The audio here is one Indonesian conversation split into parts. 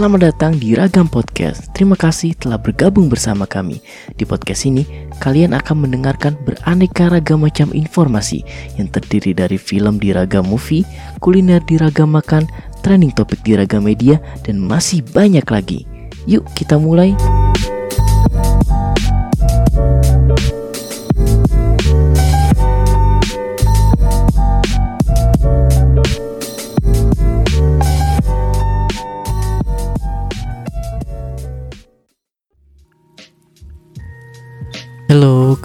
Selamat datang di Ragam Podcast. Terima kasih telah bergabung bersama kami. Di podcast ini, kalian akan mendengarkan beraneka ragam macam informasi yang terdiri dari film di ragam movie, kuliner di ragam makan, trending topik di ragam media, dan masih banyak lagi. Yuk kita mulai. Halo,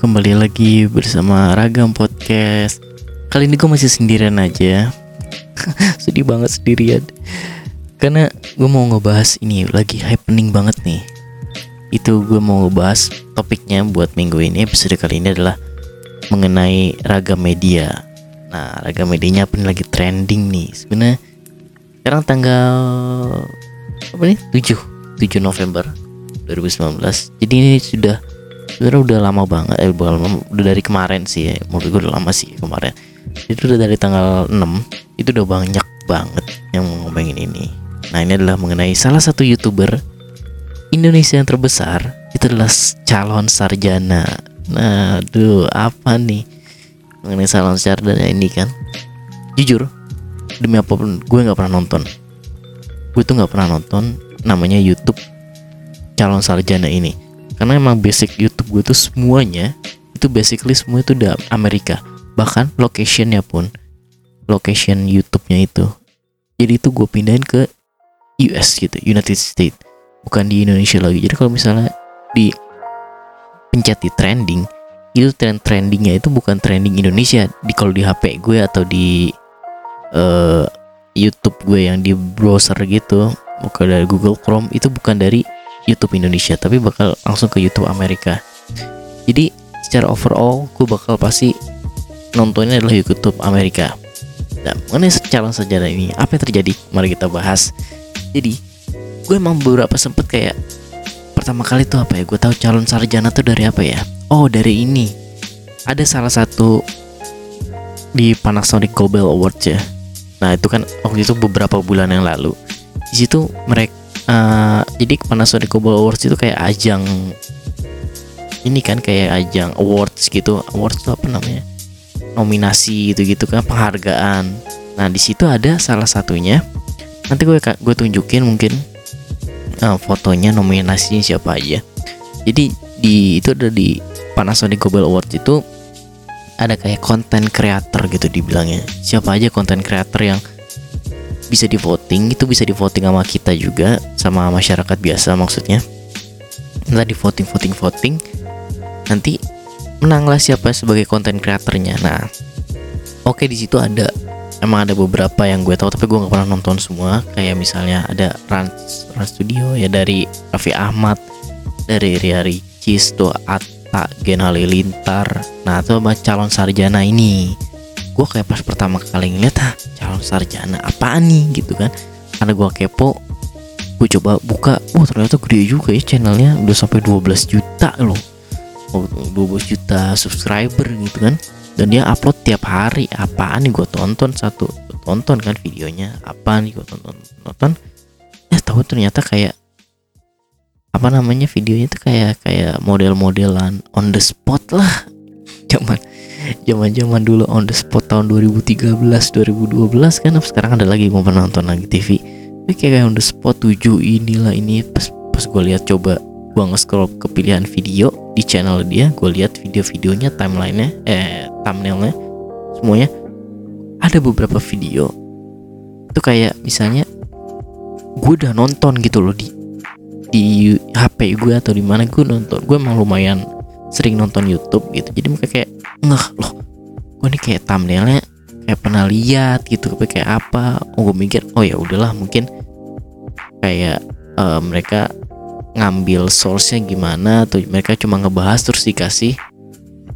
kembali lagi bersama Ragam Podcast. Kali ini gue masih sendirian aja. Sedih banget sendirian. Karena gue mau ngebahas ini lagi happening banget nih. Itu gue mau ngebahas topiknya buat minggu ini episode kali ini adalah mengenai ragam media. Nah, ragam medianya nih lagi trending nih. Sebenarnya sekarang tanggal apa nih? 7 7 November 2019. Jadi ini sudah sebenarnya udah lama banget eh bukan lama, udah dari kemarin sih ya menurut gue udah lama sih kemarin. Itu udah dari tanggal 6 itu udah banyak banget yang ngomongin ini. Nah ini adalah mengenai salah satu youtuber Indonesia yang terbesar itu adalah calon sarjana. Nah aduh apa nih mengenai calon sarjana ini kan? Jujur demi apa pun gue nggak pernah nonton. Gue tuh nggak pernah nonton namanya YouTube calon sarjana ini karena emang basic YouTube gue tuh semuanya itu basically semua itu udah Amerika. Bahkan locationnya pun location YouTube-nya itu. Jadi itu gue pindahin ke US gitu United States. Bukan di Indonesia lagi. Jadi kalau misalnya di pencet di trending itu trend trendingnya itu bukan trending Indonesia. Di kalau di HP gue atau di uh, YouTube gue yang di browser gitu bukan dari Google Chrome itu bukan dari YouTube Indonesia tapi bakal langsung ke YouTube Amerika. Jadi secara overall gue bakal pasti nontonnya adalah YouTube Amerika. Dan mengenai calon sejarah ini apa yang terjadi? Mari kita bahas. Jadi gue emang beberapa sempet kayak pertama kali tuh apa ya? Gue tahu calon sarjana tuh dari apa ya? Oh dari ini. Ada salah satu di Panasonic Global Awards ya. Nah itu kan waktu itu beberapa bulan yang lalu. Di situ mereka uh, jadi Panasonic Global Awards itu kayak ajang ini kan kayak ajang awards gitu. Awards itu apa namanya? Nominasi gitu gitu kan penghargaan. Nah di situ ada salah satunya. Nanti gue gue tunjukin mungkin uh, fotonya nominasinya siapa aja. Jadi di itu ada di Panasonic Global Awards itu ada kayak konten creator gitu dibilangnya. Siapa aja konten creator yang bisa di voting itu bisa di voting sama kita juga sama masyarakat biasa maksudnya. Nanti di voting voting voting nanti menanglah siapa sebagai konten kreatornya nah oke di situ ada emang ada beberapa yang gue tahu tapi gue nggak pernah nonton semua. Kayak misalnya ada Rans, Rans Studio ya dari Raffi Ahmad dari Ria Ricis tuh Atta Gen Halilintar. Nah itu sama calon sarjana ini gue kayak pas pertama kali ngeliat ah calon sarjana apaan nih? Gitu kan. Karena gue kepo gue coba buka wah ternyata gede juga ya channelnya udah sampai 12 juta loh. Oh, 12 juta subscriber gitu kan. Dan dia upload tiap hari apaan nih gue tonton satu tonton kan videonya apa nih gue tonton nonton? Ya tahu ternyata kayak apa namanya videonya tuh kayak kayak model-modelan on the spot lah. Zaman zaman-zaman dulu on the spot tahun 2013 2012 kan sekarang ada lagi mau nonton lagi TV ini kayak on the spot 7 inilah ini pas pas gue lihat coba gue nge-scroll ke pilihan video di channel dia gue lihat video-videonya timelinenya eh thumbnailnya semuanya ada beberapa video itu kayak misalnya gue udah nonton gitu loh di di HP gue atau di mana gue nonton gue emang lumayan sering nonton YouTube gitu. Jadi mereka kayak ngeh loh gue nih kayak thumbnailnya kayak pernah lihat gitu tapi kayak apa? Oh gue mikir oh ya udahlah mungkin kayak uh, mereka ngambil source-nya gimana atau mereka cuma ngebahas terus dikasih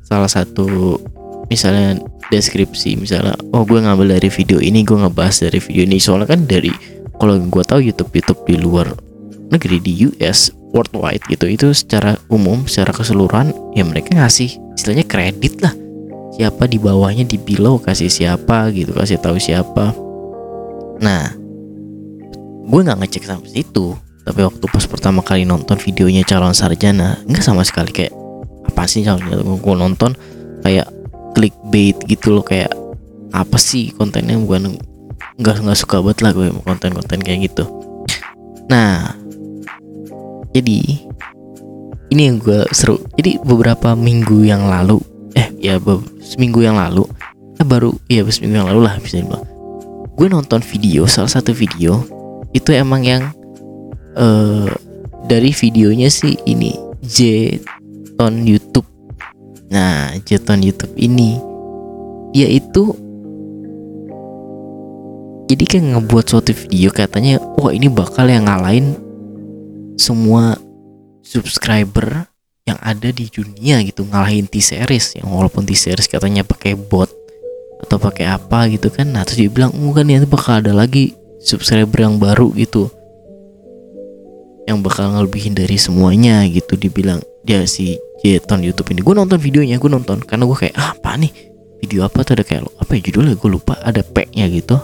salah satu misalnya deskripsi misalnya oh gue ngambil dari video ini gue ngebahas dari video ini. Soalnya kan dari kalau gue tahu YouTube YouTube di luar negeri di US worldwide gitu. Itu secara umum secara keseluruhan ya mereka ngasih istilahnya kredit lah. Siapa di bawahnya di below kasih siapa gitu kasih tahu siapa. Nah gue nggak ngecek sampai situ. Tapi waktu pas pertama kali nonton videonya calon sarjana nggak sama sekali. Kayak apa sih calon gue nonton? Kayak clickbait gitu loh kayak apa sih kontennya? Bukan nggak nggak suka banget lah gue konten-konten kayak gitu. Nah jadi ini yang gue seru. Jadi beberapa minggu yang lalu eh ya seminggu yang lalu eh baru ya seminggu yang lalu lah bisa dibilang. Gue nonton video salah satu video itu emang yang uh, dari videonya sih ini Jeton YouTube. Nah Jeton YouTube ini dia itu jadi kayak ngebuat suatu video katanya wah ini bakal yang ngalahin semua subscriber yang ada di dunia gitu ngalahin T-series yang walaupun T-series katanya pakai bot atau pakai apa gitu kan. Nah terus dia bilang kan ya bakal ada lagi subscriber yang baru gitu yang bakal ngelebihin dari semuanya gitu dibilang. Dia si Jeton YouTube ini gue nonton videonya gue nonton. Karena gue kayak ah, apa nih? Video apa tuh? Ada kayak apa ya judulnya? Gue lupa ada P nya gitu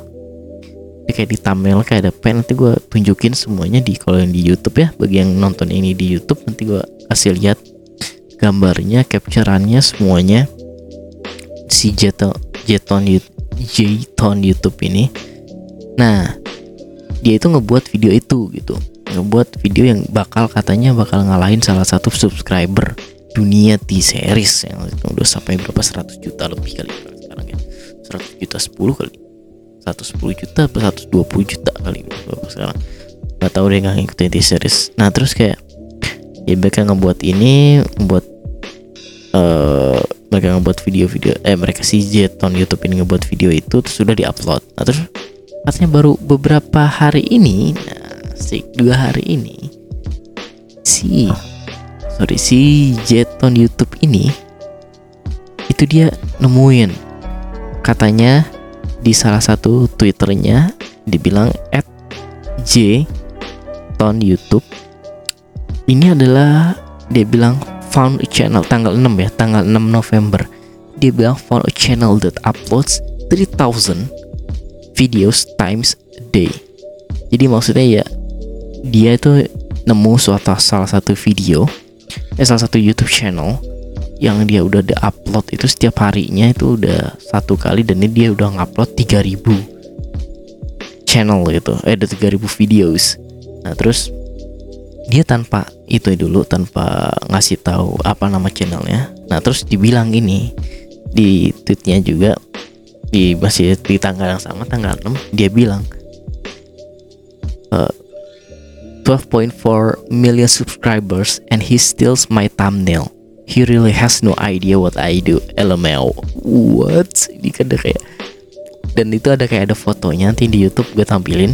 kayak di thumbnail kayak ada pen nanti gue tunjukin semuanya di kalau yang di YouTube ya. Bagi yang nonton ini di YouTube nanti gue kasih lihat gambarnya capturannya semuanya. Si Jeton Jeton Jeton YouTube ini. Nah dia itu ngebuat video itu gitu. Ngebuat video yang bakal katanya bakal ngalahin salah satu subscriber dunia T-series yang udah sampai berapa? 100 juta lebih kali sekarang ya. 100 juta 10 kali 110 juta atau 120 juta kali berapa sekarang nggak tahu deh nggak ngikutin di series nah terus kayak ya mereka ngebuat ini ngebuat uh, mereka ngebuat video-video eh mereka si Jeton YouTube ini ngebuat video itu terus sudah diupload. Nah terus katanya baru beberapa hari ini nah si dua hari ini si sorry si Jeton YouTube ini itu dia nemuin katanya di salah satu twitternya dibilang at J ton YouTube. Ini adalah dia bilang found a channel tanggal 6 ya tanggal 6 November. Dia bilang found a channel that uploads 3000 videos times a day. Jadi maksudnya ya dia itu nemu suatu salah satu video eh salah satu YouTube channel yang dia udah upload itu setiap harinya itu udah satu kali dan ini dia udah ngupload 3000 channel gitu. Eh ada 3000 videos. Nah terus dia tanpa itu dulu tanpa ngasih tahu apa nama channelnya. Nah terus dibilang ini di tweetnya juga di masih di tanggal yang sama tanggal 6 dia bilang uh, 12.4 million subscribers and he steals my thumbnail he really has no idea what I do. LML what? Ini kan ada kayak dan itu ada kayak ada fotonya nanti di YouTube gue tampilin.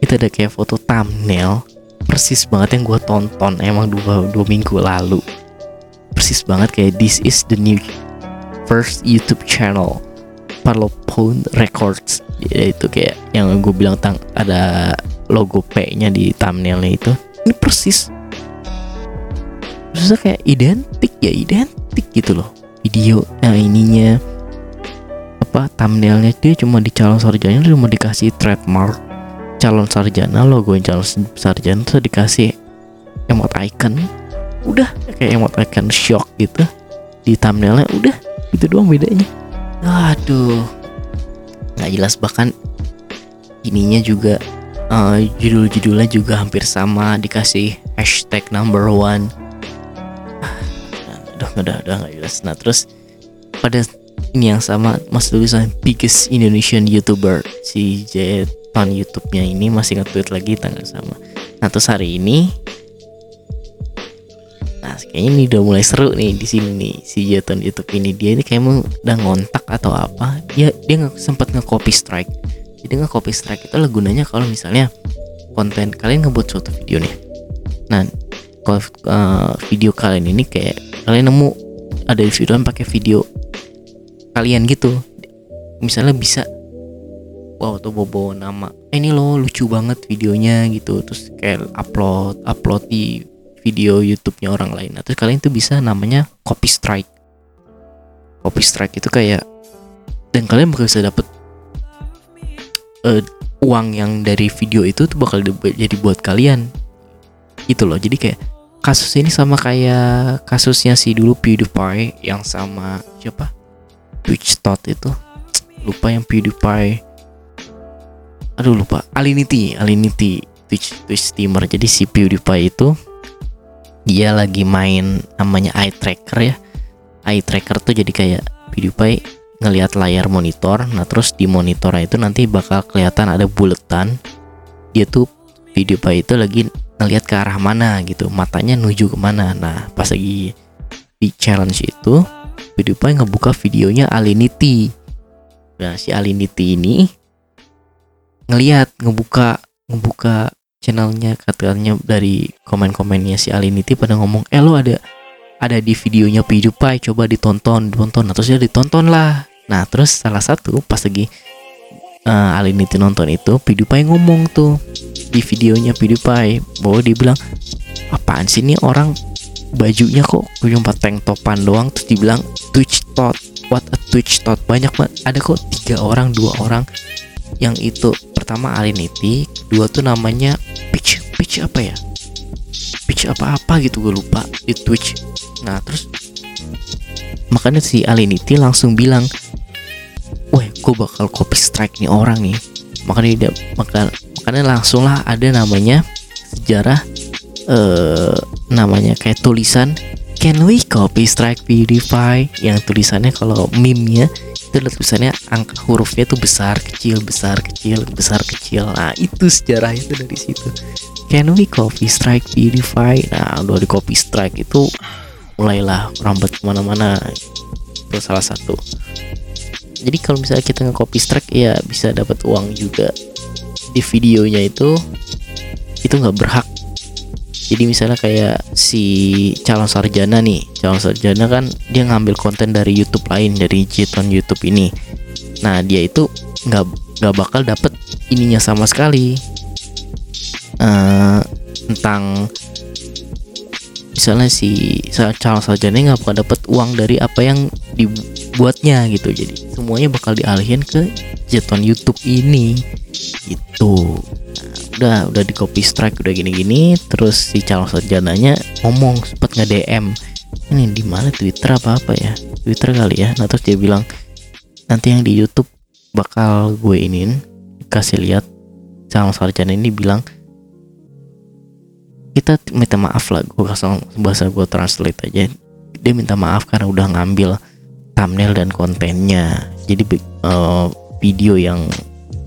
Itu ada kayak foto thumbnail. Persis banget yang gue tonton emang dua, dua minggu lalu. Persis banget kayak this is the new first YouTube channel. Parlopone Records. Ya, itu kayak yang gue bilang tang ada logo P nya di thumbnailnya itu. Ini persis terus kayak identik ya identik gitu loh. Video nah ininya. Apa thumbnailnya dia cuma di calon sarjana cuma dikasih trademark. Calon sarjana logo calon sarjana terus dikasih emot icon. Udah kayak emot icon shock gitu. Di thumbnailnya udah itu doang bedanya. Aduh nggak jelas bahkan ininya juga uh, judul-judulnya juga hampir sama dikasih hashtag number one udah udah udah nggak jelas. Nah terus pada ini yang sama mas tulisan biggest Indonesian YouTuber si Jeton YouTube-nya ini masih nge-tweet lagi tanggal sama. Nah terus hari ini nah kayaknya ini udah mulai seru nih di sini nih si Jeton YouTube ini. Dia ini kayaknya udah ngontak atau apa dia dia nggak sempat nge-copy strike. Jadi nge-copy strike itu lah gunanya kalau misalnya konten kalian ngebuat suatu video nih. Nah uh, video kalian ini kayak kalian nemu ada di video pakai video kalian gitu. Misalnya bisa wow tuh bobo nama. Eh, ini loh lucu banget videonya gitu. Terus kayak upload upload di video YouTube-nya orang lain. Nah, terus kalian tuh bisa namanya copy strike. Copy strike itu kayak dan kalian bakal bisa dapet uh, uang yang dari video itu tuh bakal jadi buat kalian itu loh. Jadi kayak kasus ini sama kayak kasusnya si dulu PewDiePie yang sama siapa? Twitch Tot itu. Lupa yang PewDiePie. Aduh lupa. Alinity Alinity Twitch Twitch streamer. Jadi si PewDiePie itu dia lagi main namanya eye tracker ya. Eye tracker tuh jadi kayak PewDiePie ngelihat layar monitor. Nah terus di monitor itu nanti bakal kelihatan ada buletan. Dia tuh PewDiePie itu lagi ngelihat ke arah mana gitu matanya nuju ke mana nah pas lagi di challenge itu PewDiePie ngebuka videonya Alinity. Nah si Alinity ini ngelihat ngebuka ngebuka channelnya katanya dari komen-komennya si Alinity pada ngomong eh lo ada ada di videonya PewDiePie coba ditonton ditonton. Nah, terus dia ditonton lah. Nah terus salah satu pas lagi uh, Alinity nonton itu PewDiePie ngomong tuh di videonya PewDiePie bahwa dia bilang apaan sih ini orang bajunya kok cuma tank topan doang? Terus dibilang Twitch tot what a Twitch tot. Banyak banget ada kok tiga orang dua orang yang itu. Pertama Alinity dua tuh namanya Pitch Pitch apa ya? Pitch apa-apa gitu gue lupa di Twitch. Nah terus makanya si Alinity langsung bilang gue bakal copy strike nih orang nih. Makanya dia maka, makanya langsung lah ada namanya sejarah eh namanya kayak tulisan Can we copy strike PewDiePie yang tulisannya kalau meme-nya itu tulisannya angka hurufnya tuh besar kecil besar kecil besar kecil. Nah itu sejarah itu dari situ. Can we copy strike beautify nah udah di copy strike itu mulailah rambat ke mana-mana. Itu salah satu jadi kalau misalnya kita nge-copy strike ya bisa dapat uang juga. Di videonya itu itu nggak berhak. Jadi misalnya kayak si calon sarjana nih calon sarjana kan dia ngambil konten dari YouTube lain dari Jiton YouTube ini. Nah dia itu nggak nggak bakal dapet ininya sama sekali. Uh, tentang misalnya si calon sarjana nggak bakal dapet uang dari apa yang dibuatnya gitu. Jadi semuanya bakal dialihin ke Jeton YouTube ini. Itu udah udah di copy strike udah gini-gini. Terus si calon sarjananya ngomong sempat nge DM ini di mana Twitter apa apa ya? Twitter kali ya. Nah terus dia bilang nanti yang di YouTube bakal gue inin kasih lihat. Calon sarjana ini bilang kita minta maaf lah gue kasih bahasa gue translate aja. Dia minta maaf karena udah ngambil thumbnail dan kontennya. Jadi uh, video yang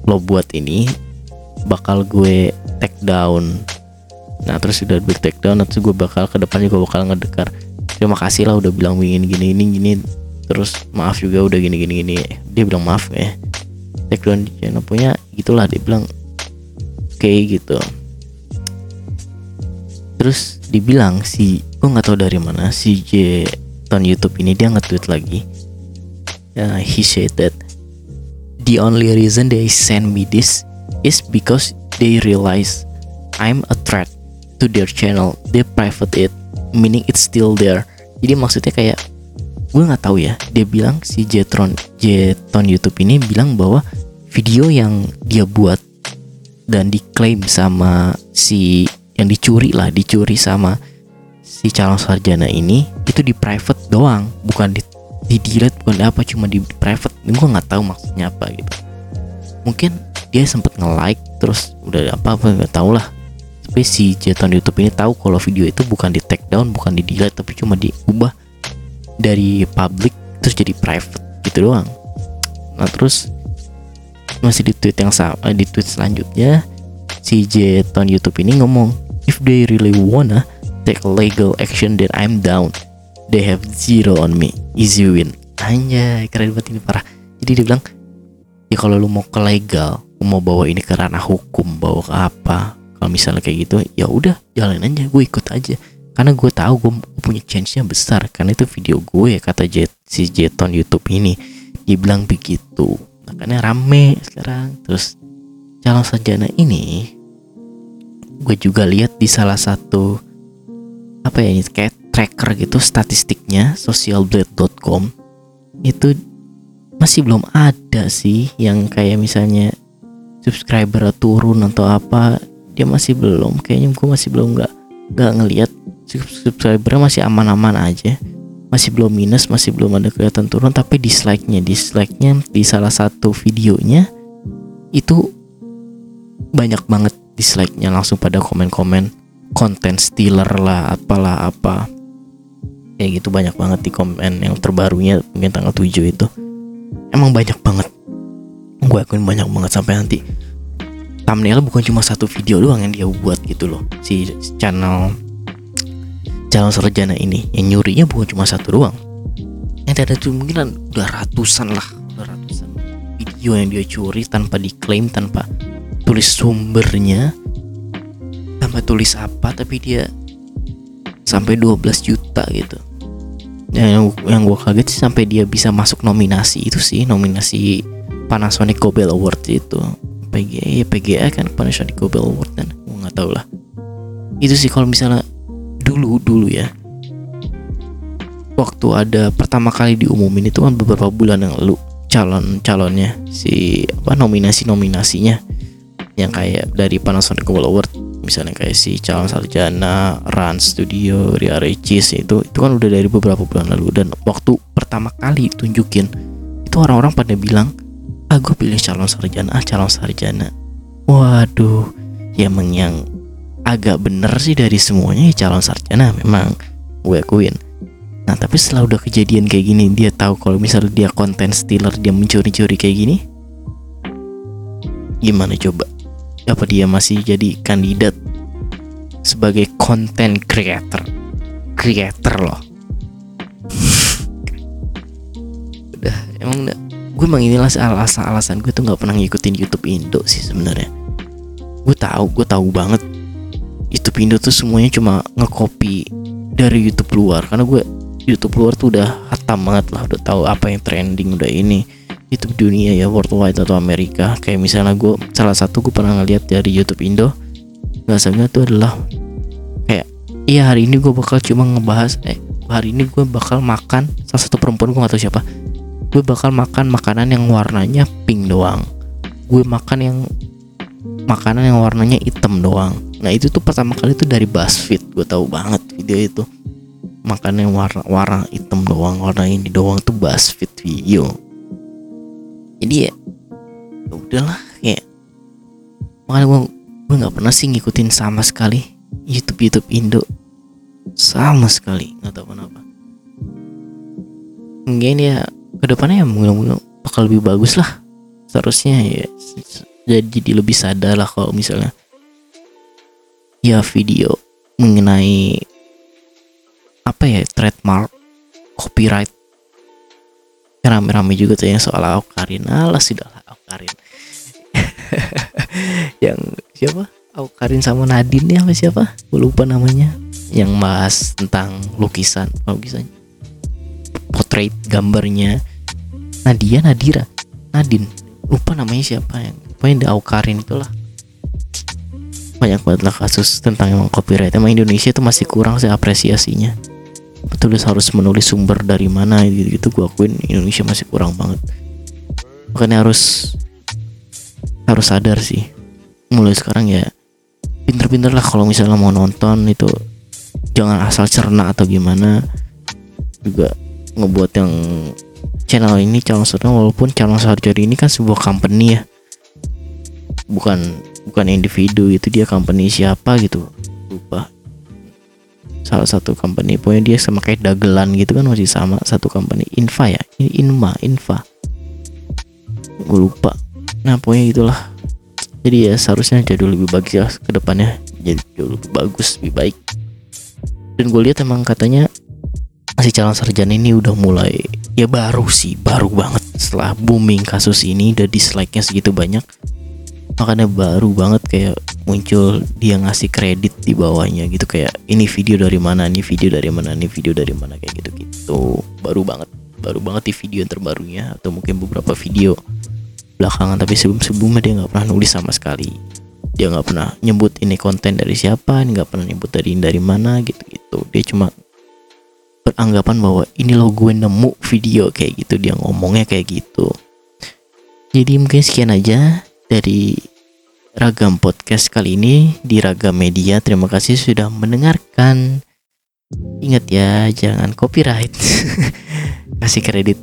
lo buat ini bakal gue take down. Nah terus udah gue take down terus gue bakal ke depannya gue bakal ngedekar. Terima kasih lah udah bilang gini gini ini gini. Terus maaf juga udah gini gini gini. Dia bilang maaf ya. Take down di channel. Punya gitulah dia bilang. Oke okay, gitu. Terus dibilang si gue nggak tahu dari mana si J ton YouTube ini dia nge-tweet lagi uh, he said that the only reason they send me this is because they realize I'm a threat to their channel. They private it, meaning it's still there. Jadi maksudnya kayak gue nggak tahu ya. Dia bilang si Jetron Jeton YouTube ini bilang bahwa video yang dia buat dan diklaim sama si yang dicuri lah, dicuri sama si calon sarjana ini itu di private doang, bukan di di delete bukan apa cuma di private. Gue nggak tahu maksudnya apa gitu. Mungkin dia sempet nge-like terus udah apa apa nggak tahu lah tapi si Jeton YouTube ini tahu kalau video itu bukan di take down bukan di delete tapi cuma diubah dari public terus jadi private gitu doang nah terus masih di tweet yang sama eh, di tweet selanjutnya si Jeton YouTube ini ngomong if they really wanna take legal action then I'm down they have zero on me. Easy win. Anjay keren banget ini parah. Jadi dia bilang ya kalau lu mau ke legal mau bawa ini ke ranah hukum bawa ke apa? Kalau misalnya kayak gitu ya udah jalan aja gue ikut aja. Karena gue tahu gue punya chance nya besar karena itu video gue ya kata Jet, si Jeton YouTube ini. Dibilang begitu. Makanya rame sekarang. Terus calon sarjana ini gue juga lihat di salah satu apa ya ini kayak tracker gitu statistiknya socialblade.com itu masih belum ada sih yang kayak misalnya subscriber turun atau apa dia masih belum kayaknya gue masih belum nggak nggak ngelihat subscriber masih aman-aman aja. Masih belum minus masih belum ada kelihatan turun tapi dislike-nya dislike-nya di salah satu videonya itu banyak banget dislike-nya langsung pada komen-komen konten stealer lah apalah apa kayak gitu banyak banget di komen yang terbarunya mungkin tanggal 7 itu. Emang banyak banget. Gue akuin banyak banget sampai nanti. Thumbnail bukan cuma satu video doang yang dia buat gitu loh. Si channel calon sarjana ini. Yang nyurinya bukan cuma satu doang. Yang ada tuh mungkin udah ratusan lah. Udah ratusan video yang dia curi tanpa diklaim tanpa tulis sumbernya. Tanpa tulis apa tapi dia sampai 12 juta gitu. Yang yang gue kaget sih sampai dia bisa masuk nominasi itu sih nominasi Panasonic Gobel Award itu. PGA ya PGA kan Panasonic Gobel Award kan gue nggak tahu lah. Itu sih kalau misalnya dulu dulu ya. Waktu ada pertama kali diumumin itu kan beberapa bulan yang lalu calon calonnya si apa nominasi nominasinya yang kayak dari Panasonic Global Award misalnya kayak si calon sarjana Run Studio Ria Ricis itu itu kan udah dari beberapa bulan lalu. Dan waktu pertama kali tunjukin itu orang-orang pada bilang ah gue pilih calon sarjana ah calon sarjana. Waduh ya yang agak bener sih dari semuanya ya calon sarjana memang gue akuin. Nah tapi setelah udah kejadian kayak gini dia tahu kalau misalnya dia konten stealer dia mencuri-curi kayak gini gimana coba apa dia masih jadi kandidat sebagai content creator. Creator loh. Udah emang udah. Gue emang inilah alasan alasan gue tuh nggak pernah ngikutin YouTube Indo sih sebenarnya. Gue tahu gue tahu banget. YouTube Indo tuh semuanya cuma ngekopi dari YouTube luar. Karena gue YouTube luar tuh udah hatam banget lah. Udah tahu apa yang trending udah ini YouTube dunia ya worldwide atau Amerika. Kayak misalnya gue salah satu gue pernah ngeliat dari YouTube Indo bahasanya tuh adalah kayak iya hari ini gue bakal cuma ngebahas eh hari ini gue bakal makan salah satu perempuan gue gak tahu siapa gue bakal makan makanan yang warnanya pink doang. Gue makan yang makanan yang warnanya hitam doang. Nah itu tuh pertama kali tuh dari BuzzFeed gue tahu banget video itu. Makanan yang warna warna hitam doang warna ini doang tuh BuzzFeed video jadi ya, ya udahlah kayak makanya gue gue nggak pernah sih ngikutin sama sekali YouTube YouTube Indo. Sama sekali nggak tahu kenapa. Mungkin ya ke depannya ya mungkin bakal lebih bagus lah. Seharusnya ya jadi lebih sadar lah kalau misalnya ya video mengenai apa ya trademark copyright rame-rame juga tuh yang soal sudah lah Aukarin. Yang siapa? Aukarin sama Nadine ya apa siapa? Gue lupa namanya. Yang bahas tentang lukisan lukisan. Portrait gambarnya Nadia Nadira. Nadine. Lupa namanya siapa yang pokoknya di Aukarin itulah. Banyak banget lah kasus tentang emang copyright. Emang Indonesia itu masih kurang sih apresiasinya petulis harus menulis sumber dari mana gitu gitu gue akuin Indonesia masih kurang banget. Makanya harus harus sadar sih. Mulai sekarang ya pinter-pinter lah kalau misalnya mau nonton itu. Jangan asal cerna atau gimana. Juga ngebuat yang channel ini calon sarjana walaupun calon sarjana ini kan sebuah company ya. Bukan bukan individu itu dia company siapa gitu. Lupa salah satu company. Pokoknya dia sama kayak dagelan gitu kan masih sama satu company. Infa ya? Ini Inma Infa. Gue lupa. Nah pokoknya itulah. Jadi ya seharusnya jadi lebih bagus ya ke depannya jadi jauh lebih bagus lebih baik. Dan gue lihat emang katanya si calon sarjana ini udah mulai ya baru sih baru banget setelah booming kasus ini udah dislike-nya segitu banyak. Makanya baru banget kayak muncul dia ngasih kredit di bawahnya gitu. Kayak ini video dari mana? Ini video dari mana? Ini video dari mana? Kayak gitu gitu baru banget baru banget di video yang terbarunya atau mungkin beberapa video belakangan. Tapi sebelum sebelumnya dia nggak pernah nulis sama sekali. Dia nggak pernah nyebut ini konten dari siapa nggak pernah nyebut dari dari mana gitu gitu dia cuma beranggapan bahwa ini lo gue nemu video kayak gitu. Dia ngomongnya kayak gitu. Jadi mungkin sekian aja dari Ragam Podcast kali ini di Ragam Media. Terima kasih sudah mendengarkan. Ingat ya, jangan copyright. Kasih kredit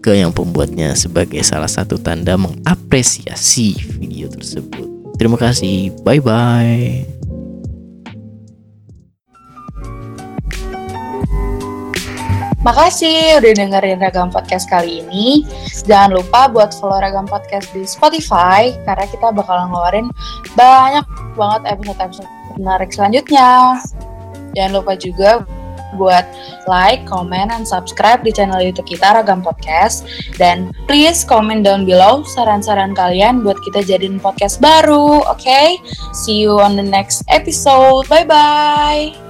ke yang pembuatnya sebagai salah satu tanda mengapresiasi video tersebut. Terima kasih. Bye bye. Makasih udah dengerin Ragam Podcast kali ini. Jangan lupa buat follow Ragam Podcast di Spotify karena kita bakal ngeluarin banyak banget episode-episode menarik selanjutnya. Jangan lupa juga buat like, comment, and subscribe di channel YouTube kita Ragam Podcast. Dan please comment down below saran-saran kalian buat kita jadiin podcast baru, oke? Okay? See you on the next episode. Bye-bye!